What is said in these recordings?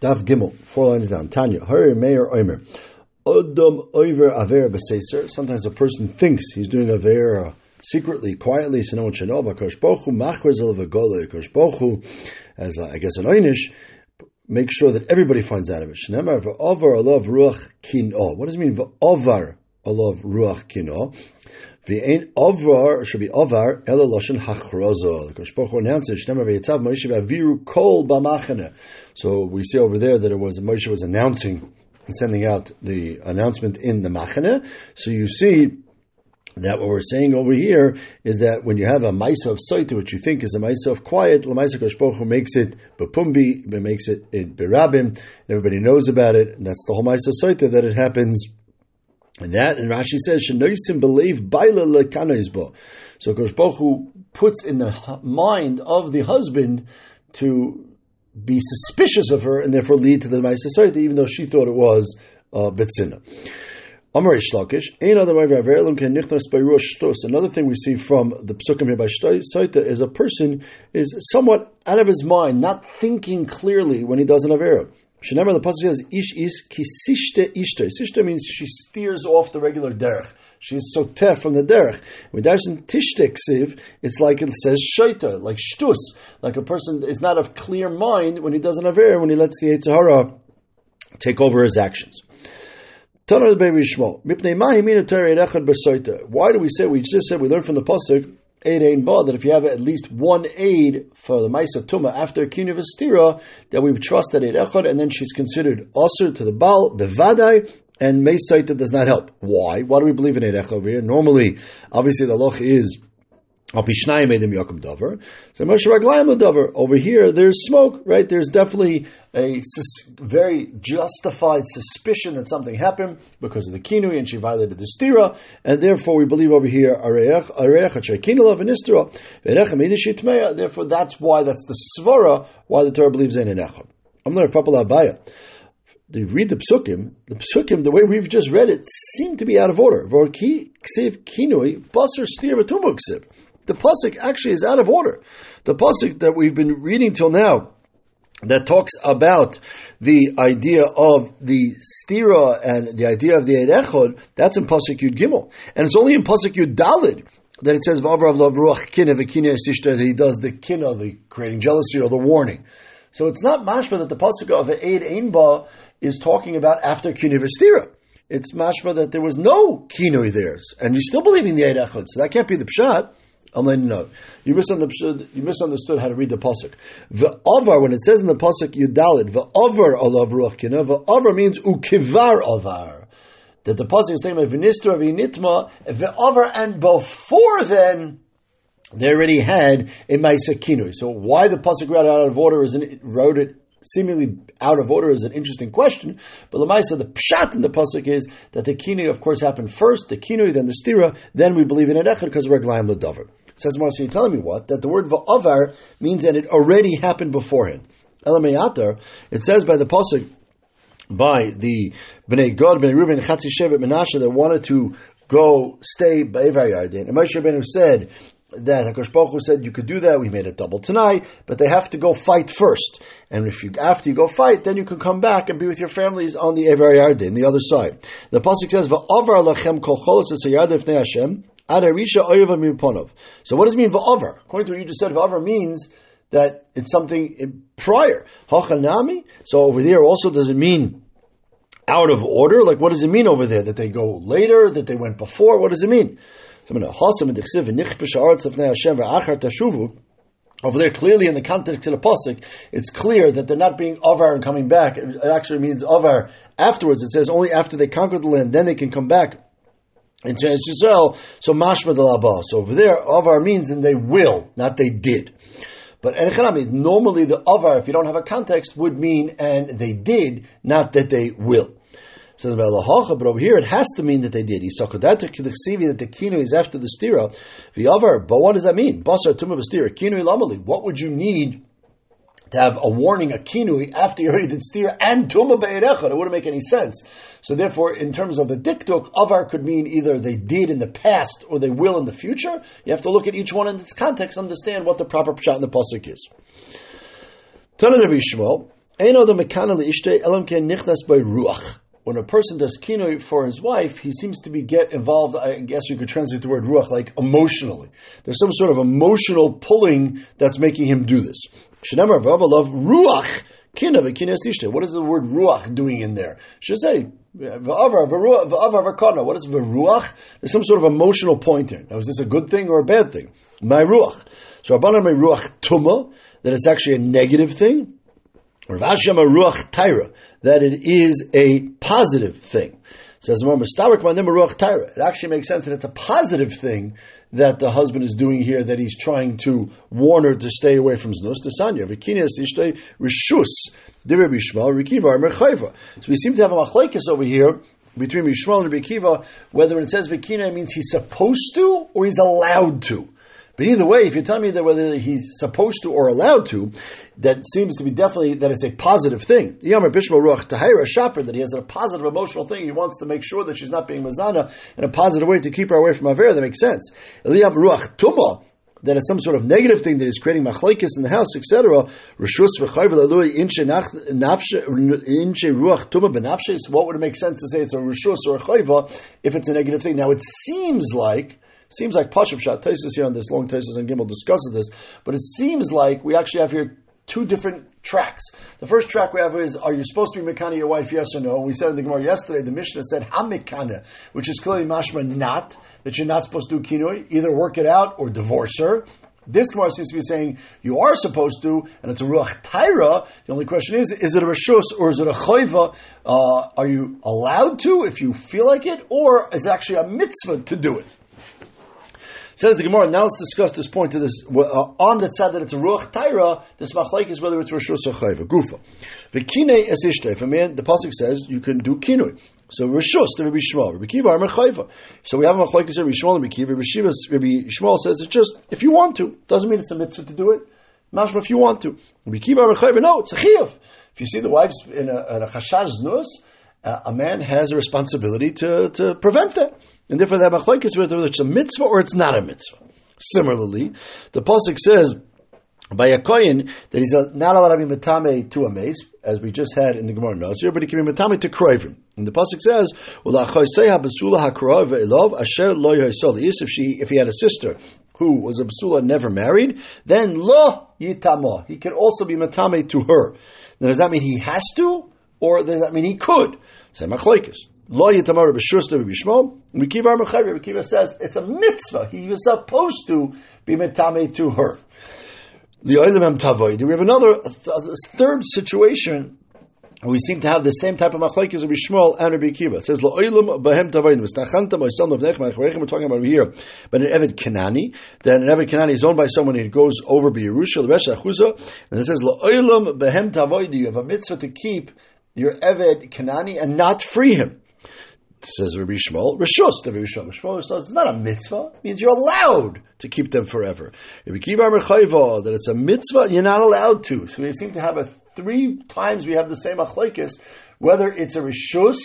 Daf Gimel, four lines down. Tanya, Hari Meir Omer. Adam Oiver Aver Beseser. Sometimes a person thinks he's doing Aver secretly, quietly, so no one should know. Kosh Bochu, Machrezel Vagole, Kosh Bochu, as uh, I guess an Einish, make sure that everybody finds out of it. Shnemar V'avar Alav Ruach Kino. What does it mean V'avar Alav Ruach Kino? V'ein Avar, should be Avar, Ela Lashon Hachrozo. Kosh Bochu announces, Shnemar V'yetzav Moshe V'aviru Kol B'machane. So we see over there that it was, Moshe was announcing and sending out the announcement in the Machane. So you see, that what we're saying over here is that when you have a Maisa of Saita, which you think is a Maisa of quiet, Lamaisa Koshpochu makes it Bapumbi, makes it in Birabim, everybody knows about it, and that's the whole Maisa of Saita that it happens. And that, and Rashi says, Shenoisim believe Baila Lekanoizbo. So Koshpochu puts in the mind of the husband to be suspicious of her and therefore lead to the Saita, even though she thought it was uh, Betsina. Another thing we see from the psukim here by Saita is a person is somewhat out of his mind, not thinking clearly when he does an avera. Shenemar the pasuk says ish is kisishte ishte. Sishte means she steers off the regular derech. She's soteh from the derech. When darshan tishte ksiv, it's like it says shaita, like shtus, like a person is not of clear mind when he does an avera, when he lets the Eitzahara take over his actions. Why do we say, we just said, we learned from the Pasuk, Eid Ein Ba, that if you have at least one aid for the Maisa Tuma after Vestira, that we would trust that Eid Echad, and then she's considered Asr to the Baal, Bevadai, and Meisaita does not help. Why? Why do we believe in Eid Echad over here? Normally, obviously the loch is so Moshe Raglayim Davar. Over here, there's smoke, right? There's definitely a sus- very justified suspicion that something happened because of the kinui and she violated the stira, and therefore we believe over here Therefore, that's why that's the svara why the Torah believes in an echad. I'm not a Abaya. They read the psukim. The psukim, the way we've just read it, seem to be out of order. Vorki ksiv kinui basar stir the pasuk actually is out of order. The pasuk that we've been reading till now that talks about the idea of the stira and the idea of the Eid that's in Pasuk Yud Gimel. And it's only in Pasuk Yud Dalid that it says, V'avrav lav ruach kineh that he does the kinah, the creating jealousy or the warning. So it's not mashma that the Pasuk of Eid Einba is talking about after kineh v'stira. It's mashma that there was no kinoi there. And you still believing the Eid Echad, so that can't be the pshat. Letting you misunderstood, you misunderstood how to read the pasuk. The avar, when it says in the pasuk Yudalid, the avar alav ruach kina, the avar means ukivar avar. That the pasuk is talking saying v'nistra v'nitma, the avar, and before then, they already had a Maisa So why the pasuk read out of order is an, wrote it seemingly out of order is an interesting question. But Lamaisa, the pshat in the pasuk is that the kinu, of course, happened first, the kinu, then the stira, then we believe in an echad because we're glayim l'davar. Says Moshe, you're telling me what? That the word va'avar means that it already happened beforehand. Elameyatar, it says by the pasuk by the Bnei Gad, Bnei Reuben, Chatzi Shevet, Menashe that wanted to go stay by Yarden. And Moshe Rabbeinu said, that Hakadosh Baruch Hu said you could do that. We made it double tonight, but they have to go fight first. And if you after you go fight, then you can come back and be with your families on the Evar Yarden, the other side. The pasuk says, "Va'avar lachem kol cholos Hashem." So what does it mean va'avar? According to what you just said, va'avar means that it's something prior. Hachanami. So over there also does it mean out of order? Like what does it mean over there? That they go later? That they went before? What does it mean? Over there, clearly in the context of the pasuk, it's clear that they're not being avar and coming back. It actually means avar afterwards. It says only after they conquer the land, then they can come back into Israel. So mashma de So over there, avar means and they will, not they did. But normally the avar, if you don't have a context, would mean and they did, not that they will. Says about lahacha, but over here it has to mean that they did. that the kinu is after the stira. The avar, but what does that mean? Basar tumah stira kinu lamali. What would you need to have a warning, a kinui, after you already did steer and tuma be'erechad. It wouldn't make any sense. So therefore, in terms of the diktuk, avar could mean either they did in the past or they will in the future. You have to look at each one in its context, understand what the proper pshat in the pasuk is. Tana Rabbi Shmuel, When a person does kinoi for his wife, he seems to be get involved. I guess you could translate the word ruach like emotionally. There's some sort of emotional pulling that's making him do this. Shenamar love ruach kina What is the word ruach doing in there? Should say V'avar, v'avar, What is v'ruach? There's some sort of emotional pointer. Now, is this a good thing or a bad thing? My ruach. So Rabbanan my ruach tuma, that it's actually a negative thing. Rav Hashem ruach taira, that it is a positive thing. Says It actually makes sense that it's a positive thing that the husband is doing here, that he's trying to warn her to stay away from znus. Rikiva. So we seem to have a machlekes over here between Rishmal and Rikiva, whether it says vikina means he's supposed to or he's allowed to. But either way, if you tell me that whether he's supposed to or allowed to, that seems to be definitely that it's a positive thing. Yamar Bishma Ruach Tahira Shopper, that he has a positive emotional thing. He wants to make sure that she's not being mazana in a positive way to keep her away from Aver. That makes sense. Eliyam Ruach that it's some sort of negative thing that is creating machlekes in the house, etc. So what would it make sense to say it's a rishus or a chayva if it's a negative thing? Now it seems like Seems like Pashup Shat Taisus here on this long Taisus and Gimel discusses this, but it seems like we actually have here two different tracks. The first track we have is, are you supposed to be Mekana your wife, yes or no? We said in the Gemara yesterday, the Mishnah said Hamikana, which is clearly mashma not, that you're not supposed to do kinoi, either work it out or divorce her. This Gemara seems to be saying you are supposed to, and it's a ruach taira. The only question is, is it a rishus or is it a choiva? Uh, are you allowed to if you feel like it, or is it actually a mitzvah to do it? Says the Gemara. Now let's discuss this point to this uh, on the side that it's a ruach taira. This machlek is whether it's rishus or chayva gufa. The kine es If a man, the pasuk says you can do kinui. So rishus to Rabbi Shmuel, Rabbi Kiva are mechayva. So we have a machlek is Rabbi Shmuel and Rabbi Kiva. Rabbi Shmuel says it's just if you want to. Doesn't mean it's a mitzvah to do it. Mashma if you want to. Rabbi Kiva are mechayva. No, it's a chiyuv. If you see the wife's in a, in a nus, uh, a man has a responsibility to, to prevent that. And therefore, that machlok is whether it's a mitzvah or it's not a mitzvah. Similarly, the pasuk says by a kohen that he's not allowed to be metame to a mace, as we just had in the Gemara Nazir, but he can be metame to kroivim. And the pasuk says, If she, if he had a sister who was a basula never married, then lo yitama. He can also be metame to her. Now, does that mean he has to, or does that mean he could? Say machlokes. Lo yitamar b'shusta b'shmo. Rekiva Mechayer. Rekiva says it's a mitzvah. He was supposed to be metame to her. The oilam tavoid. We have another third situation. We seem to have the same type of machlekes as Shmuel and Rabbi Kiva. It says la'olam bahem tavoid. V'stachanta my son of nechmach. We're talking about here, but an Eved Kanani. Then an Eved Kanani is owned by someone who goes over by Yerusha, Levesh Achuza, and it says la'olam bahem tavoid. You have a mitzvah to keep your Eved Kanani and not free him says Rabbi Shmuel, Rishus Rabbi Shmuel. Shmuel says it's not a mitzvah. It means you're allowed to keep them forever. Rabbi Kiva Mechayva, that it's a mitzvah, you're not allowed to. So we seem to have a three times we have the same achlaikis, whether it's a Rishus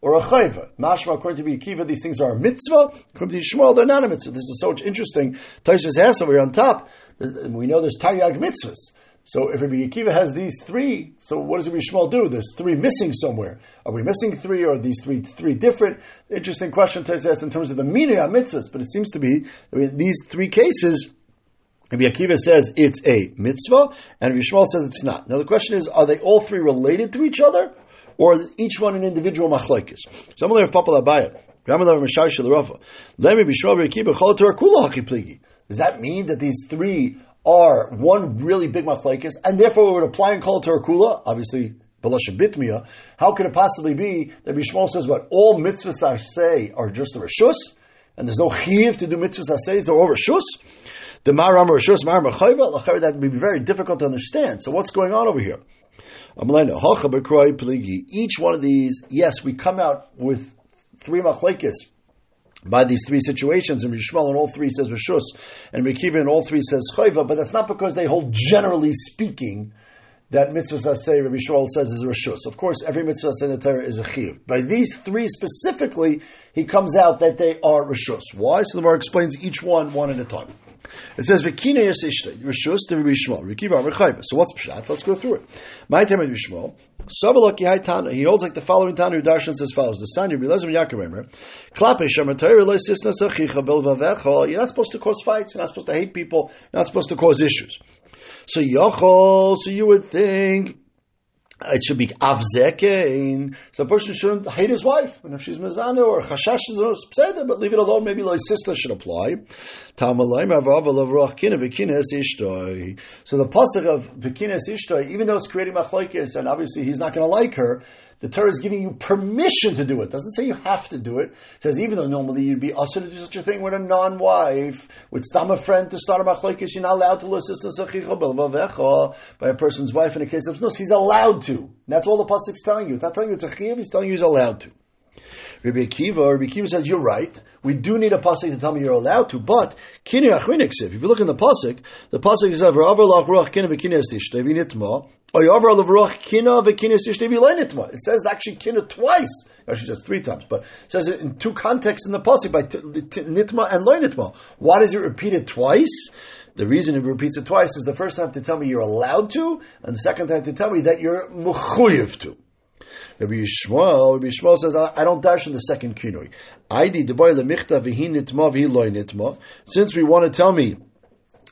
or a chayva. Mashma, according to Akiva, these things are a mitzvah. According to Shmuel, they're not a mitzvah. This is so interesting. Taishas has over here on top. We know there's Taryag mitzvahs. So if Rabbi Akiva has these three, so what does Rabbi Shmuel do? There's three missing somewhere. Are we missing three, or are these three three different? Interesting question to ask in terms of the meaning of mitzvahs, but it seems to be in these three cases. Rabbi Akiva says it's a mitzvah, and Rabbi Shmuel says it's not. Now the question is, are they all three related to each other, or each one an individual machlekes? Going to Papa Labaya. Does that mean that these three are one really big machlekes, and therefore we would apply in kol terakula, obviously Balashim Bitmiya, how could it possibly be that Bishmal says what all mitzvahs I say are just a rishus, and there's no chiv to do mitzvahs I say, they're all rishus? The maram rishus mar machayva, that would be very difficult to understand. So what's going on over here? Each one of these, yes, we come out with three machlekes by these three situations, and Rishmal in all three says Rishus, and Rekiva in all three says Chayva, but that's not because they hold generally speaking that mitzvah say Rabbi Shmuel says is rishus. Of course, every mitzvah say in the Torah is a chiyuv. By these three specifically, he comes out that they are rishus. Why? So the Gemara explains each one one at a time. It says Vikina Yas Ishtay, Rishus to Rabbi Shmuel, Rikiva Rechayva. So what's Pshat? Let's go through it. My time Rabbi Shmuel, Sabalaki Hai Tana, he holds like the following Tana who darshans as follows. The son Rabbi Lezer Yaakov Klape Shematayr Lo Sisna Sachicha Bilvavecha, you're not supposed to cause fights, you're not supposed to hate people, you're not supposed to cause issues. So Yochol, so you would think, it should be avzekein. So a person shouldn't hate his wife, and if she's mezana or chashash is oh, pseudo, but leave it alone. Maybe like sister should apply. So the pasuk of v'kines ishtoi, even though it's creating machlokes, and obviously he's not going to like her, the Torah is giving you permission to do it. it. Doesn't say you have to do it. It says even though normally you'd be usher to do such a thing with a non-wife, with stam a friend to start a machlokes, you're not allowed to listen to by a person's wife in a case of nus. He's allowed to. And that's all the pasuk's telling you. It's not telling you it's a chiv. He's telling you he's allowed to. Rabbi Akiva, Rabbi Akiva says, you're right. We do need a pasuk to tell me you're allowed to, but. If you look in the pasuk, the pasuk is It says actually kina twice. Actually, says three times, but it says it in two contexts in the pasuk by t- t- nitma and loinitma. Why does it repeat it twice? The reason it repeats it twice is the first time to tell me you're allowed to, and the second time to tell me that you're mechuyev to. Rabbi Yishmael, Rabbi Yishmael says, I don't dash in the second kinoi. Nitma loy nitma. Since we want to tell me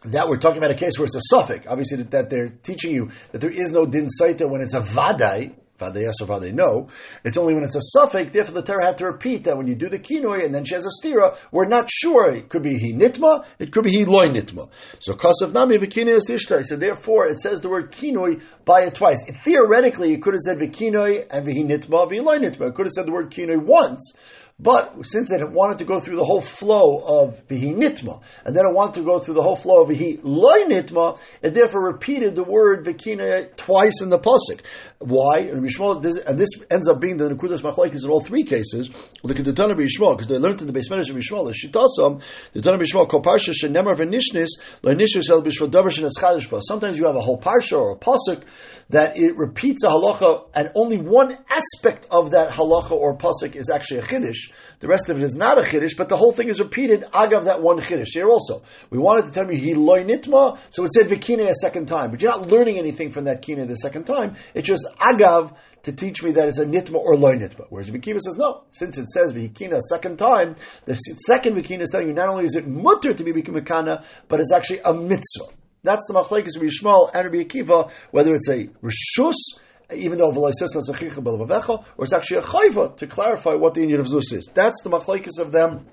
that we're talking about a case where it's a suffix, obviously that, they're teaching you that there is no din saita when it's a vadai, Vade yes or vade no. It's only when it's a suffix, therefore the Torah had to repeat that when you do the kinoi and then she has a stira, we're not sure. It could be he nitma, it could be he loy nitma. So kasav nami v'kinoi is ishtai. So therefore it says the word kinoi by it twice. It, theoretically, it could have said v'kinoi and v'hi nitma, v'hi loy nitma. It could have said the word kinoi once, but since it wanted to go through the whole flow of Vihi Nitma, and then it wanted to go through the whole flow of Vihi Loy Nitma, it therefore repeated the word Vikina twice in the Pasuk. Why? And, this ends up being the Nekudas Machlaikis in all three cases. Look at the Tanah B'Yishmael, because they learned in the base of B'Yishmael, the Shitasam, the Tanah B'Yishmael, Kol Parsha Shenemar V'Nishnis, L'Nishnis El B'Shvil Davar Sheneschadish Sometimes you have a whole Parsha or a Pasuk that it repeats a halacha, and only one aspect of that halacha or Pasuk is actually a Chiddush, the rest of it is not a chiddush, but the whole thing is repeated agav that one chiddush. Here also, we wanted to tell me he loy nitma, so it said vikina a second time, but you're not learning anything from that kina the second time. It's just agav to teach me that it's a nitma or loy nitma. Whereas Vikiva says no, since it says vikina a second time, the second vikina is telling you not only is it mutter to be vikina, but it's actually a mitzvah. That's the machlekes of Yishmael and Rabbi Akiva, whether it's a rishus even though or it's actually a chayva to clarify what the Indian of Zuz is. That's the machlekes of them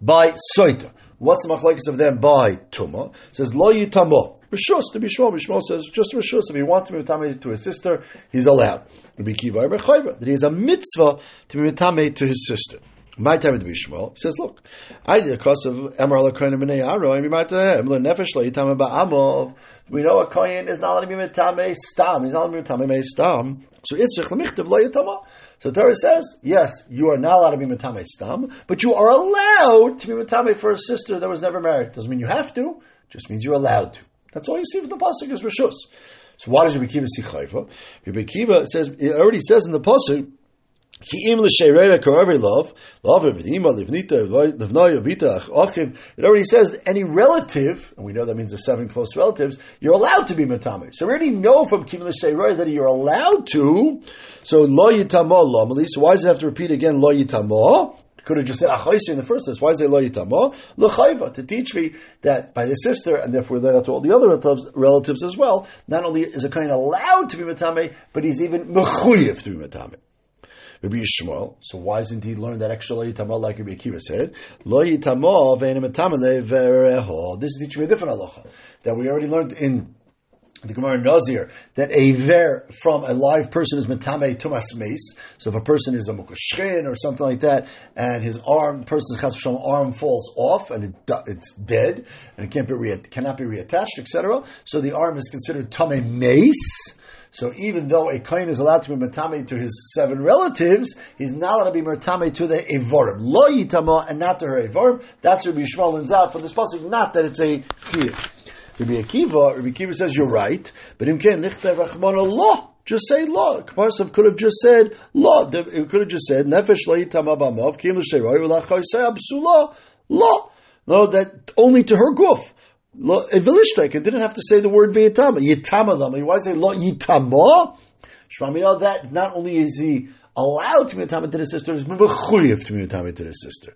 by soita. What's the machlekes of them by tuma? It says lo yitamo. Rishus to Bishmol. Bishmol says just Rishus. If he wants to be mitame to his sister, he's allowed. Rabbi Kiva that he has a mitzvah to be mitame to his sister. My time to be Shmuel says, look, I did a cause of Emor Lakoyin B'nei Aro, and we might uh, have Nefesh Lo Yitam Ba'amov. We know a kohen is not allowed to be mitame stam. He's not allowed to be mitame stam. So itzich lemichtav lo yitama. So Torah says, yes, you are not allowed to be mitame stam, but you are allowed to be mitame for a sister that was never married. Doesn't mean you have to. Just means you're allowed to. That's all you see from the pasuk is rishus. So why does Rabbi Kiva see chayva? Rabbi Kiva says it already says in the pasuk it already says any relative, and we know that means the seven close relatives, you're allowed to be matame. So we already know from Kim L'Sheirei that you're allowed to. So lo yitama lomali. So why does it have to repeat again lo yitama? Could have just said ah, achaisi in the first place. Why is it lo yitama? L'chayva to teach me that by the sister, and therefore then to all the other relatives, relatives as well. Not only is a kind allowed to be matame, but he's even mechuyev to be matame. Rabbi Yishmael. So why doesn't he learn that extra lo yitama like Rabbi Akiva said? Lo yitama ve'enim This is teaching me a different halacha that we already learned in the Gemara Nazir that a ver from a live person is metame tumas mace. So if a person is a mukashkin or something like that, and his arm, person's arm falls off and it, it's dead and it can't be re- cannot be reattached, etc. So the arm is considered tame mace. So even though a kohen is allowed to be matame to his seven relatives, he's not allowed to be matame to the evorim. Lo yitama and not to her evorim. That's Rabbi Yishmael learns out from this pasuk. Not that it's a chiyuv. Rabbi Akiva, Rabbi Akiva says you're right, but imken lichtav rachmana lo. Just say law. Kaparsav could have just said law. It could have just said nefesh lo yitama b'amav kim l'sheroy v'lachoi say absula law. No, that only to her guf. Vilishtek, it didn't have to say the word v'yitama. Yitama them. Why say lo yitama? Shmamina, that not only is he allowed to be a to his sister, he's mechuyev to be a to his sister.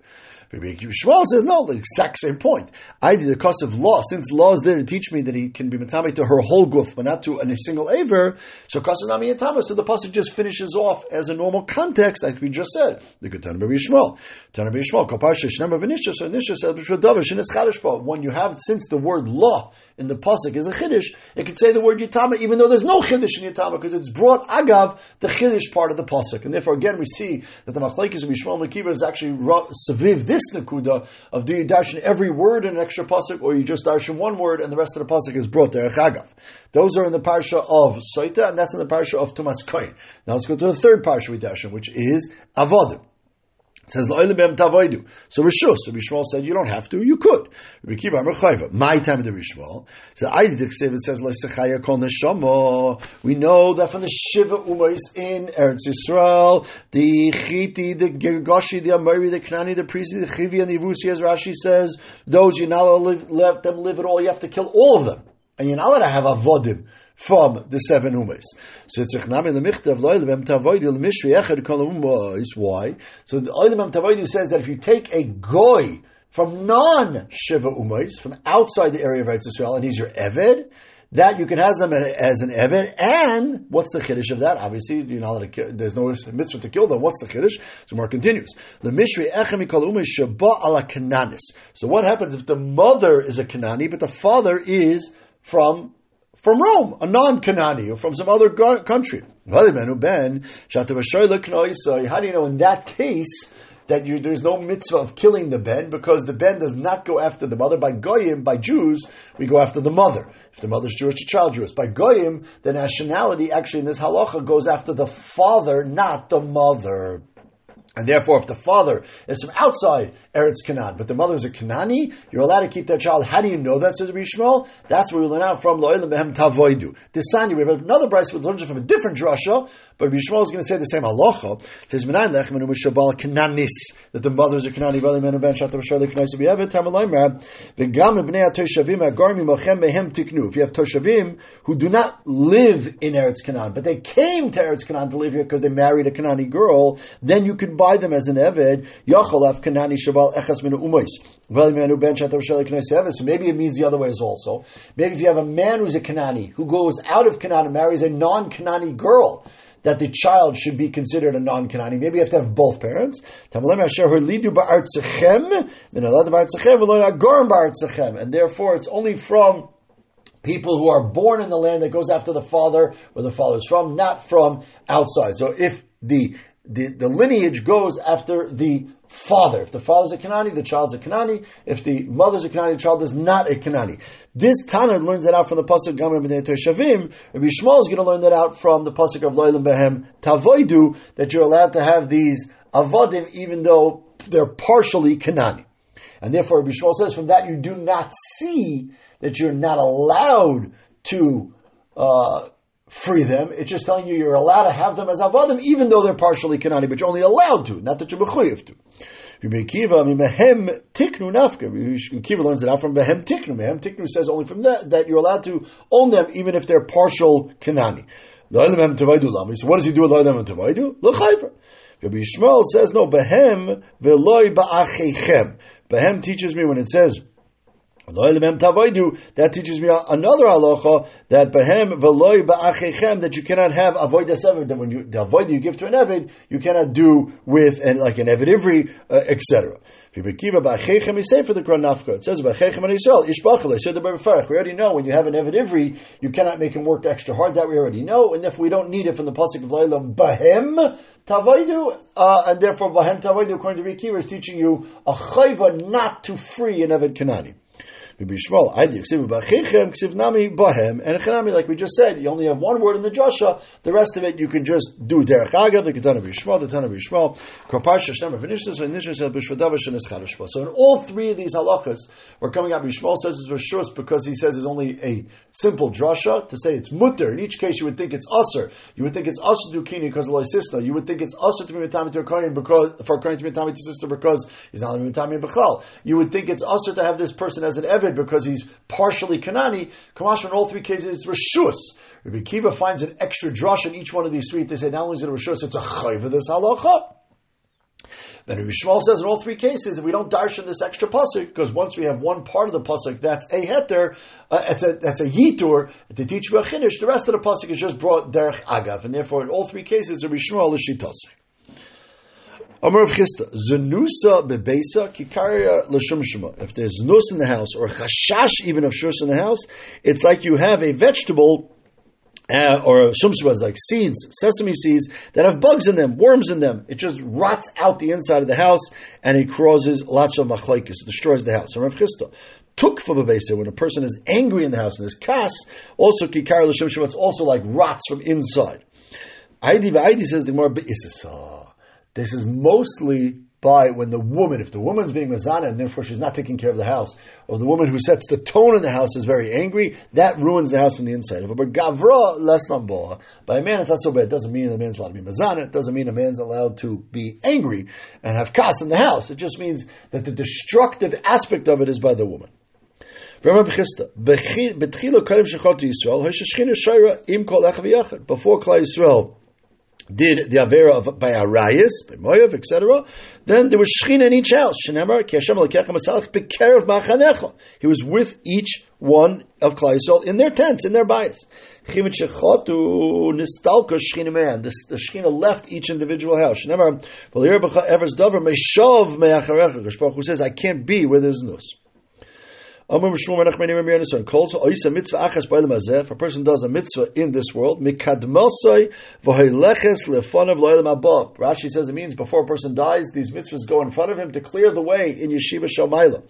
Rabbi Shmuel says, no, the exact same point. I did the cost of law, since law is there to teach me that he can be matame to her whole guf, but not to a single aver, so kasanami yatama, so the pasuk just finishes off as a normal context, like we just said. The good Rabbi Shmuel. Rabbi Shmuel, kopasha shnema v'nisha, so nisha says, b'shvadav, when you have, since the word law in the pasuk is a chiddush, it could say the word yitama, even though there's no chiddush in yitama, because it's brought agav, the chiddush part of the pasuk. And therefore, again, we see that the machlekes of Yishmael and is actually saviv this this nakuda of do you every word in an extra pasuk, or you just darshan one word and the rest of the pasuk is brought there. Chagav. Those are in the parsha of Soita, and that's in the parsha of Tumas Koyin. Now let's go to the third parsha we darshan, which is Avodim. It says tavoidu. So Rishus, so Rishmal said you don't have to, you could. Rabbi Kiva Chayva. My time of the Rishmal. So I did it says kol neshama. We know that from the Shiva Umais in Eretz Yisrael, the Chiti, the Gergoshi, the Amari, the Knani, the Prisi, the Chivi, and the Ivusi, as Rashi says, those not allowed let them live at all. You have to kill all of them. And you're not allowed to have avodim from the seven umas. So it's nami the michtav loylim tavoidu mishri echad kol umas. Why? So the oilim tavoidu says that if you take a goy from non shiva umas, from outside the area of Eretz Yisrael, and he's your eved, that you can have them as an eved, and what's the chiddush of that? Obviously, you know there's no mitzvah to kill them. What's the chiddush? So more continues. The mishri echem shaba ala kananis. So what happens if the mother is a kanani, but the father is from from Rome, a non-Kanani, or from some other country. How do you know in that case that you, there's no mitzvah of killing the ben because the ben does not go after the mother. By goyim, by Jews, we go after the mother. If the mother's Jewish, the child Jewish. By goyim, the nationality actually in this halacha goes after the father, not the mother. And therefore, if the father is from outside Eretz Canaan, but the mother is a Kanani, you're allowed to keep that child. How do you know that, says Rabbi Shmuel? That's where we learn out from Lo'ilim Behem Tavoidu. This Sanya, we have another Bryce which learns from a different drasha, but Rabbi Shmuel is going to say the same halacha. Says, Menayin Lechem Enu Mishabal Kananis, that the mother is a Kanani, Vali Menu Ben Shatam Shar Leknai Subi Evet, Tamalayim Rab, V'gam Bnei HaToshavim Agarmi Mochem Mehem Tiknu. If you have Toshavim who do not live in Eretz Canaan, but they came to Eretz Canaan to live here because they married a Kanani girl, then you could buy them as an Eved, Yachalav Kanani Shabal Echas Menu Umais. So maybe it means the other way as also. Maybe if you have a man who's a Kanani, who goes out of Canaan and marries a non-Kanani girl, that the child should be considered a non-Kanani. Maybe you have to have both parents. And therefore, it's only from people who are born in the land that goes after the father, where the father is from, not from outside. So if the the, the lineage goes after the father. If the father's a Kanani, the child's a Kanani. If the mother's a Kanani, the child is not a Kanani. This Tana learns that out from the pasuk B'nei Toshavim. Rabbi Shmuel is going to learn that out from the pasuk of Loilim Behem Tavoidu that you're allowed to have these avodim even though they're partially Kanani. And therefore, Rabbi Shmuel says from that you do not see that you're not allowed to. Uh, free them. It's just telling you you're allowed to have them as avodim, even though they're partially kanani, but you're only allowed to, not that you're mechuyev to. Rabbi Kiva, mehem tiknu nafka. Kiva learns it out from behem tiknu. Behem tiknu says only from that that you're allowed to own them, even if they're partial kanani. So what does he do with lo'elam tavaidu? L'chayver. Rabbi Yishmael says no. Behem veloy ba'achechem. Behem teaches me when it says that teaches me another halacha that behem veloy ba'achechem that you cannot have avoid the seven. That when you the avoid you give to an eved, you cannot do with and like an eved ivri, uh, etc. For the Quran Nafka, it says ba'achechem and Yisrael Berfarach. We already know when you have an eved ivri, you cannot make him work extra hard. That we already know, and therefore we don't need it from the pasuk of Leilam bahem tavaidu, uh, and therefore bahem tavaidu according to Rikiva is teaching you a chayva not to free an eved kanani. Bishmol, Adi Ksiv Bachichem, Ksiv Nami Bahem, and Chanami, like we just said, you only have one word in the drasha, the rest of it you can just do Derech Agav, the Ketana Bishmol, the Tana Bishmol, Korparsha Shnema Vinishnas, and Nishnas Bishvadavish and Eschadashva. So in all three of these halachas, we're coming out, Bishmol says it's Rishus because he says it's only a simple drasha, to say it's mutter. In each case, you would think it's usr. You would think it's usr to kini because of loisista. You would think it's usr to be mitami to a kohen because for a kohen to be mitami to sister because he's not mitami b'chal. You would think it's usr to have this person as an because he's partially kanani. Kamash in all three cases it's rishus. Rabbi Kiva finds an extra drush in each one of these three. They say not only is it a rishus, it's a chayv of this halacha. Then Rabbi Shmuel says in all three cases, if we don't darshan this extra pasuk, because once we have one part of the pasuk that's a heter, uh, that's a yitur to teach chinish, the rest of the pasuk is just brought derech agav, and therefore in all three cases, Rabbi Shmuel is shitasik. Amar of Chista, Zenusa bebesa kikaria l'shumshima. If there's nus in the house, or chashash even of shus in the house, it's like you have a vegetable uh, or shumshvas like seeds, sesame seeds that have bugs in them, worms in them. It just rots out the inside of the house and it causes lots of machlaikis. Destroys the house. Rav Chisda took for the when a person is angry in the house and is kas, also kikar l'shumshvas also like rots from inside. Aidi Aidi says the more This is mostly by when the woman, if the woman's being mazana and therefore she's not taking care of the house, or the woman who sets the tone in the house is very angry, that ruins the house from the inside. A gavra less by a man it's not so bad. It doesn't mean the man's allowed to be mazana. It doesn't mean a man's allowed to be angry and have kas in the house. It just means that the destructive aspect of it is by the woman. Before Klal Yisrael did the Avera of by Arayas, by Moav, etc., then there was Shechina in each house. Shenemar, Ki Hashem Elokecha Masalach Bekerev Machanecha. He was with each one of Klal Yisrael in their tents, in their bayis. Chimit Shechotu Nistalka Shechina Man. The, the Shechina left each individual house. Shenemar, V'lir B'cha Evers Dover Meishav Me'acharecha. Gashpach who says, I can't be where there's nus. If a person does a mitzvah in this world, Rashi says it means before a person dies, these mitzvahs go in front of him to clear the way in yeshiva shalmaila.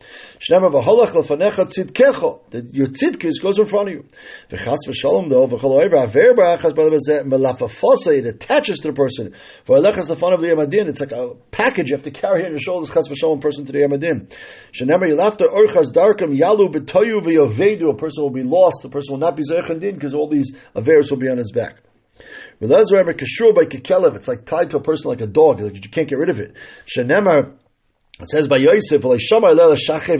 That your tzidkis goes in front of you. It attaches to the person. It's like a package you have to carry on your shoulders. Chas v'shalom person to the yamadim. Shenemar yilafta orchas darkam yalu. A person will be lost. The person will not be zeichan din because all these averes will be on his back. by It's like tied to a person like a dog. Like you can't get rid of it. Shenemar, it says by Yosef,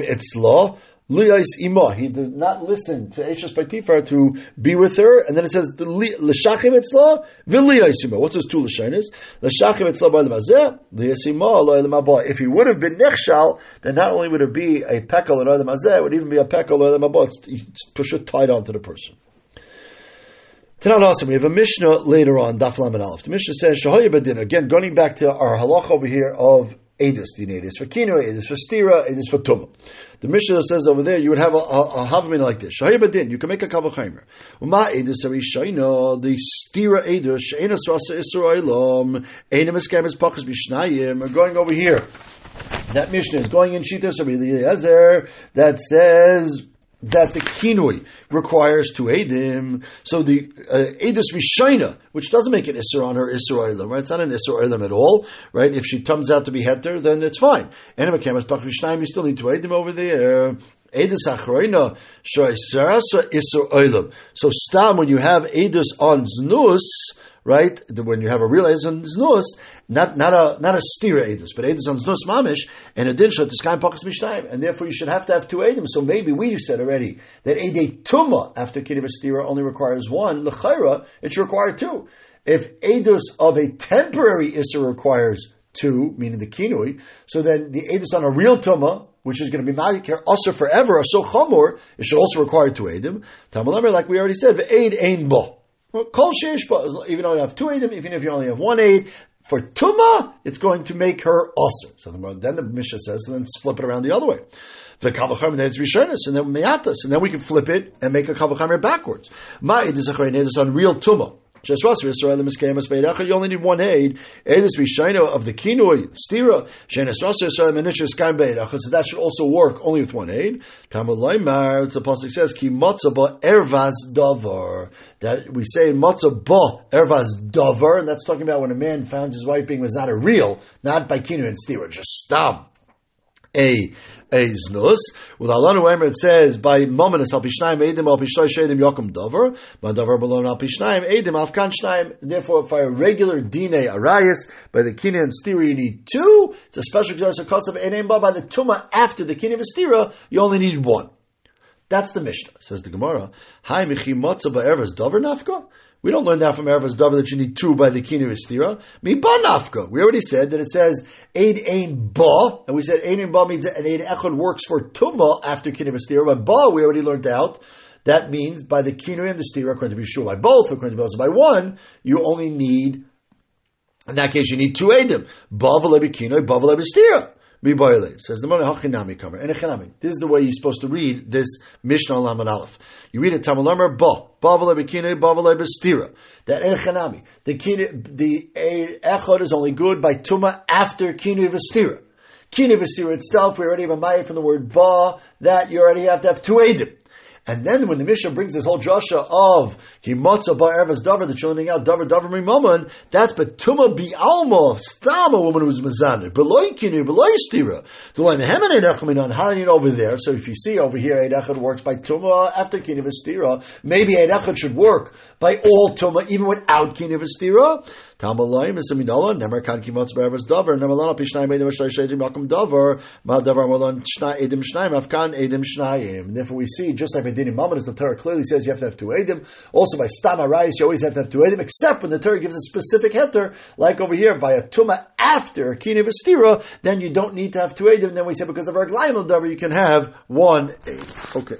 etzlo, Liyais ima. He did not listen to Eshes Paitifar to be with her, and then it says l'shachim etzla v'liyais ima. What's his two l'shainis? L'shachim etzla by l'mazeh liyais ima If he would have been nechshal, then not only would it be a pekel and other mazeh, it would even be a pekel l'mabah. It's, it's push it tied onto the person. Tanan awesome. We have a Mishnah later on, Daf Laman Aleph. The Mishnah says, Shahoya Again, going back to our halach over here of Edus. The Edus for Kino, Edus for Stira, Edus for Tumah. The Mishnah says over there you would have a, a, a havmin like this. Shahibadin, you can make a kavachimer. Uma edus arishayna, the stira edus, she'ena swasa israelam, ena meskamis pachas bishnayim. We're going over here. That Mishnah is going in Shita Rabbi Eliezer that says that the kinui requires two edim. So the uh, edus rishayna, which doesn't make an isser on her isser oilam, right? It's not an isser oilam at all, right? If she comes out to be heter, then it's fine. And if you still need two edim over there. Edus achroina shoyserasa isser oilam. So stam when you have edus on znus right? When you have a real edus on znus, not not a not a stira edus, but edus on znus mamish, and a din shot sky pockets mishtayim, and therefore you should have to have two edim. So maybe we said already that ede tuma after kiddush stira only requires one. Lechayra, it should require two. If edus of a temporary issa requires two, meaning the kinui, so then the edus on a real tuma which is going to be Malikir also forever, or so chamor, it should also require two edim. Tamalamir, like we already said, aid ain bo. Kol sheish even though you have two aidim, even if you only have one aid, for tuma, it's going to make her also. So then the Mishnah says, and then flip it around the other way. The kavachamer then it's rishonis, and then meyatas, and then we can flip it and make a kavachamer backwards. Ma is on real tuma. You only need one aid. Edis Rishayno of the Kinoi Stira. So that should also work only with one aid. Tamar Loimar. The pasuk says Ki Matzah Ba Ervaz Davar. That we say Matzah Ba Ervaz Davar, and that's talking about when a man found his wife being was not a real, not by Kinu and Stira, just stam a a znus. With Alanu Emer it says by mominus al pishnayim edim al pishnay shedim yokum dover, ma dover balon al pishnayim edim al kan shnayim. Therefore, for a regular dine arayis by the and stira you need two. It's a special exercise of kosav edim by the tuma after the kina and stira you only need one. That's the Mishnah. Says the Gemara. Hi michi matzah ba'ervas dover nafka. We don't learn that from Erev Davar that you need two by the Kina Vistira. Mi ba nafka. We already said that it says Eid Ein Ba, and we said Eid Ein Ba means an Eid Echad works for Tumma after Kina Vistira, but Ba we already learned out. That means by the Kina and the Stira, according to Bishul, by both, according to Belza, by one, you only need, in that case, you need two Eidim. Ba v'lebi Kina, Ba Stira. Says the Mona Hachinami Kamer. And. This is the way you're supposed to read this Mishnah Lam Aleph. You read it Tamalamar Ba. Bavale Bekine, Bavale Bestira. That Echanami. The the Echad is only good by Tuma after Kinu Vestira. Kinu Vestira itself, we already have a Maya from the word Ba, that you already have to have two Edim. And then when the Mishnah brings this whole drasha of Kimotza ba ervas davar, the chilling out oh, davar davar mimaman, that's betuma bi alma stam a woman who's mazana beloy kinu beloy stira. The line hemene nechaminan halin over there. So if you see over here, Eidechad works by tuma after kinu stira. Maybe Eidechad should work by all tuma even without kinu stira. Tamalayim is a minala nemer kan kimotza ba ervas davar nemalana pishnayim edim shtay shedim yakum davar ma davar malon shna edim shnayim afkan edim shnayim. And therefore we see just like Dinim Mamadis, the Torah clearly says you have to have two Edim. Also by Stama Rais, you always have to have two Edim, except when the Torah gives a specific heter, like over here, by a Tuma after Kini Vestira, then you don't need to have two Edim. Then we say because of our Glayim you can have one Edim. Okay,